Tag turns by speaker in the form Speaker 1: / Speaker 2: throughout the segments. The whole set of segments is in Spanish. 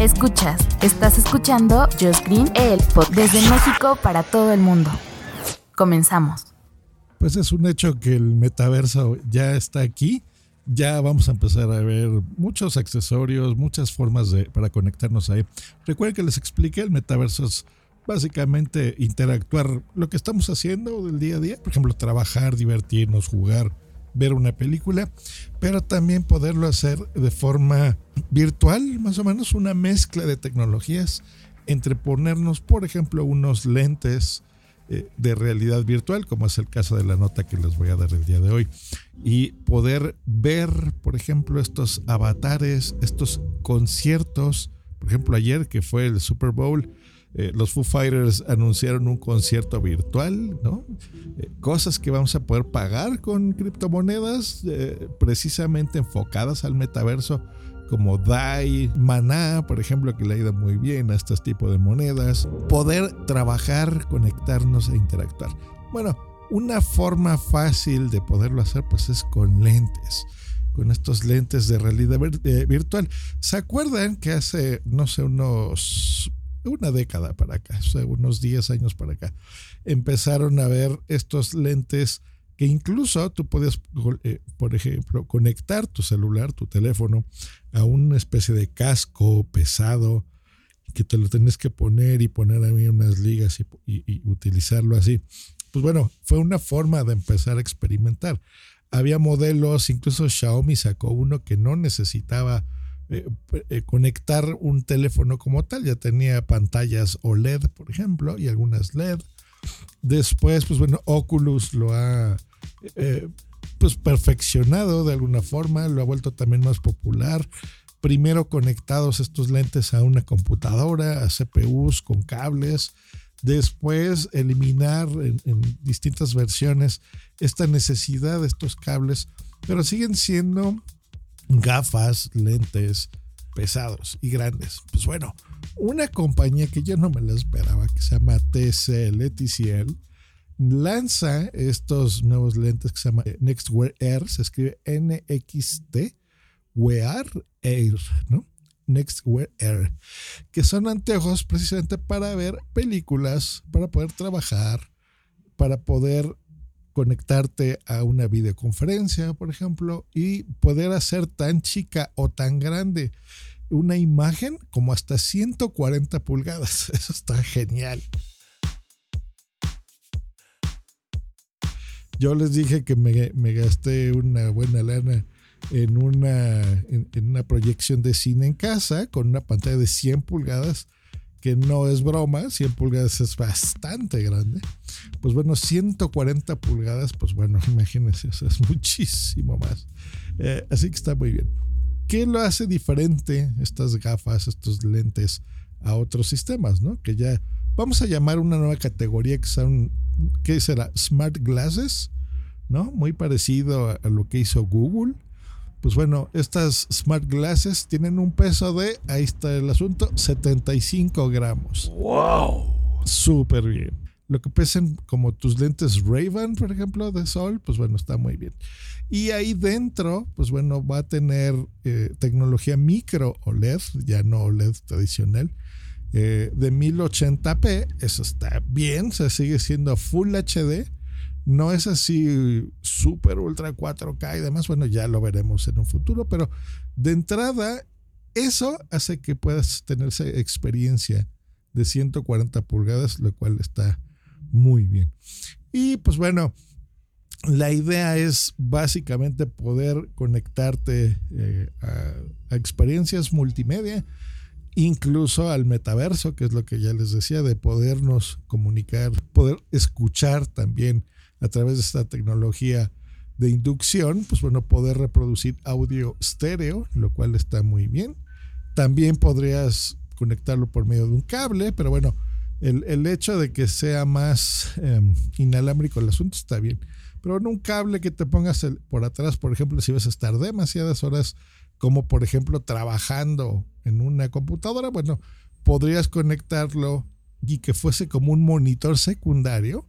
Speaker 1: Escuchas, estás escuchando Just Green, el podcast desde México para todo el mundo. Comenzamos.
Speaker 2: Pues es un hecho que el metaverso ya está aquí. Ya vamos a empezar a ver muchos accesorios, muchas formas de, para conectarnos ahí. Recuerden que les expliqué, el metaverso es básicamente interactuar lo que estamos haciendo del día a día. Por ejemplo, trabajar, divertirnos, jugar, ver una película, pero también poderlo hacer de forma virtual, más o menos una mezcla de tecnologías entre ponernos, por ejemplo, unos lentes eh, de realidad virtual, como es el caso de la nota que les voy a dar el día de hoy, y poder ver, por ejemplo, estos avatares, estos conciertos, por ejemplo, ayer que fue el Super Bowl, eh, los Foo Fighters anunciaron un concierto virtual, ¿no? Eh, cosas que vamos a poder pagar con criptomonedas eh, precisamente enfocadas al metaverso, como DAI, Maná, por ejemplo, que le ha ido muy bien a este tipo de monedas. Poder trabajar, conectarnos e interactuar. Bueno, una forma fácil de poderlo hacer pues es con lentes con estos lentes de realidad virtual. ¿Se acuerdan que hace, no sé, unos una década para acá, unos 10 años para acá, empezaron a ver estos lentes que incluso tú podías, eh, por ejemplo, conectar tu celular, tu teléfono, a una especie de casco pesado que te lo tenés que poner y poner a mí unas ligas y, y utilizarlo así. Pues bueno, fue una forma de empezar a experimentar. Había modelos, incluso Xiaomi sacó uno que no necesitaba eh, eh, conectar un teléfono como tal. Ya tenía pantallas OLED, por ejemplo, y algunas LED. Después, pues bueno, Oculus lo ha eh, pues perfeccionado de alguna forma, lo ha vuelto también más popular. Primero conectados estos lentes a una computadora, a CPUs con cables. Después eliminar en, en distintas versiones esta necesidad de estos cables, pero siguen siendo gafas, lentes pesados y grandes. Pues bueno, una compañía que yo no me la esperaba, que se llama TCL, TCL, lanza estos nuevos lentes que se llama Nextwear Air, se escribe NXT Wear Air, ¿no? Nextwear Air, que son anteojos precisamente para ver películas, para poder trabajar, para poder conectarte a una videoconferencia, por ejemplo, y poder hacer tan chica o tan grande una imagen como hasta 140 pulgadas. Eso está genial. Yo les dije que me, gasté una buena lana en una, en una proyección de cine en casa con una pantalla de 100 pulgadas que no es broma, 100 pulgadas es bastante grande. Pues bueno, 140 pulgadas, pues bueno, imagínense, es muchísimo más. Eh, así que está muy bien. ¿Qué lo hace diferente estas gafas, estos lentes a otros sistemas, no? Que ya vamos a llamar una nueva categoría que son, ¿qué será? Smart Glasses, ¿no? Muy parecido a lo que hizo Google pues bueno, estas Smart Glasses tienen un peso de, ahí está el asunto, 75 gramos.
Speaker 3: ¡Wow!
Speaker 2: Súper bien. Lo que pesen como tus lentes Ray-Ban, por ejemplo, de sol, pues bueno, está muy bien. Y ahí dentro, pues bueno, va a tener eh, tecnología micro OLED, ya no OLED tradicional, eh, de 1080p. Eso está bien, se sigue siendo Full HD no es así super ultra 4K y demás. Bueno, ya lo veremos en un futuro, pero de entrada, eso hace que puedas tener esa experiencia de 140 pulgadas, lo cual está muy bien. Y pues bueno, la idea es básicamente poder conectarte eh, a, a, experiencias multimedia, incluso al metaverso, que es lo que ya les decía, de podernos comunicar, poder escuchar también a través de esta tecnología de inducción, pues bueno, poder reproducir audio estéreo, lo cual está muy bien. También podrías conectarlo por medio de un cable, pero bueno, el, el hecho de que sea más eh, inalámbrico el asunto está bien. Pero en un cable que te pongas el, por atrás, por ejemplo, si vas a estar demasiadas horas, como por ejemplo trabajando en una computadora, bueno, podrías conectarlo y que fuese como un monitor secundario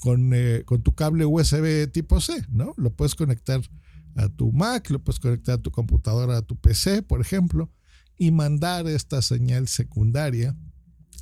Speaker 2: con, eh, con tu cable USB tipo C, ¿no? Lo puedes conectar a tu Mac, lo puedes conectar a tu computadora, a tu PC, por ejemplo, y mandar esta señal secundaria.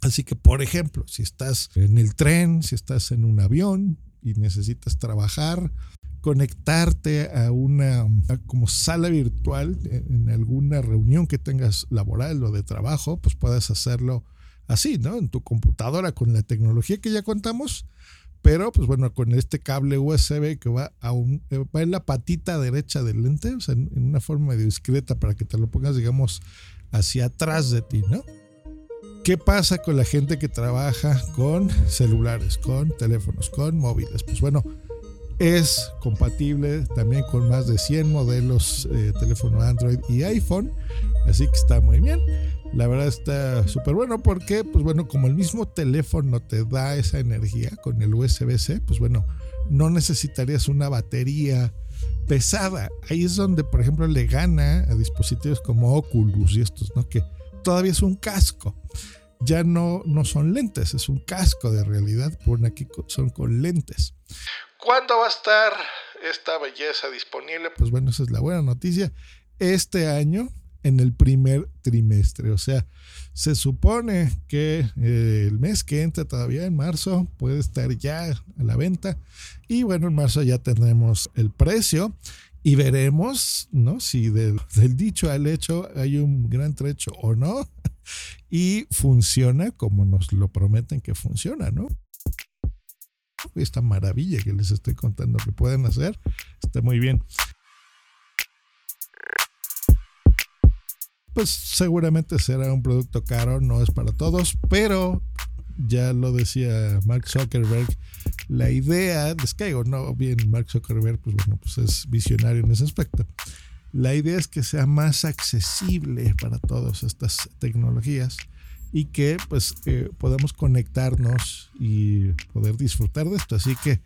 Speaker 2: Así que, por ejemplo, si estás en el tren, si estás en un avión y necesitas trabajar, conectarte a una como sala virtual en alguna reunión que tengas laboral o de trabajo, pues puedes hacerlo así, ¿no? En tu computadora con la tecnología que ya contamos, pero pues bueno, con este cable USB que va, a un, va en la patita derecha del lente, o sea, en, una forma medio discreta para que te lo pongas, digamos, hacia atrás de ti, ¿no? ¿Qué pasa con la gente que trabaja con celulares, con teléfonos, con móviles? Pues bueno, es compatible también con más de 100 modelos de eh, teléfono Android y iPhone, así que está muy bien. La verdad está súper bueno porque, pues bueno, como el mismo teléfono te da esa energía con el USB-C, pues bueno, no necesitarías una batería pesada. Ahí es donde, por ejemplo, le gana a dispositivos como Oculus y estos, ¿no? Que todavía es un casco. Ya no, no son lentes, es un casco de realidad. Por aquí son con lentes. ¿Cuándo va a estar esta belleza disponible? Pues bueno, esa es la buena noticia. Este año, en el primer trimestre. O sea, se supone que eh, el mes que entra todavía en marzo puede estar ya a la venta. Y bueno, en marzo ya tendremos el precio y veremos, ¿no? Si del, del dicho al hecho hay un gran trecho o no. Y funciona como nos lo prometen que funciona, ¿no? Esta maravilla que les estoy contando que pueden hacer está muy bien. Pues seguramente será un producto caro, no es para todos, pero ya lo decía Mark Zuckerberg, la idea, es que no bien Mark Zuckerberg, pues bueno, pues es visionario en ese aspecto. La idea es que sea más accesible para todas estas tecnologías y que pues eh, podamos conectarnos y poder disfrutar de esto. Así que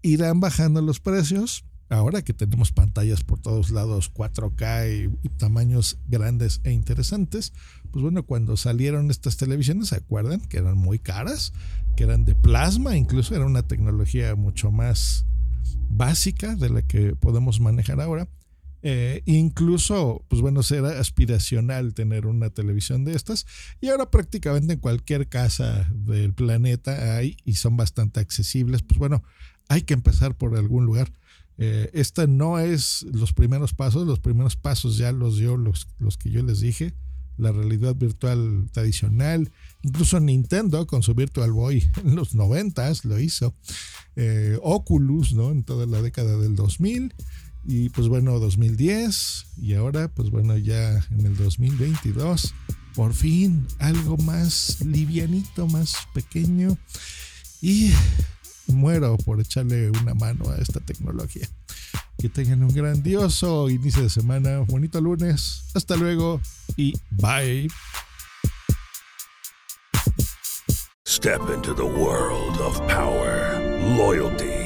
Speaker 2: irán bajando los precios ahora que tenemos pantallas por todos lados 4K y, tamaños grandes e interesantes, pues bueno, cuando salieron estas televisiones, ¿se acuerdan? Que eran muy caras, que eran de plasma, incluso era una tecnología mucho más básica de la que podemos manejar ahora. Eh, incluso, pues bueno, será aspiracional tener una televisión de estas. Y ahora prácticamente en cualquier casa del planeta hay y son bastante accesibles. Pues bueno, hay que empezar por algún lugar. Eh, esta no es los primeros pasos, los primeros pasos ya los dio los, los que yo les dije, la realidad virtual tradicional, incluso Nintendo con su Virtual Boy en los 90 lo hizo, eh, Oculus, ¿no? En toda la década del 2000 y pues bueno, 2010 y ahora pues bueno, ya en el 2022, por fin algo más livianito, más pequeño y muero por echarle una mano a esta tecnología. Que tengan un grandioso inicio de semana, bonito lunes, hasta luego y bye.
Speaker 3: Step into the world of power, loyalty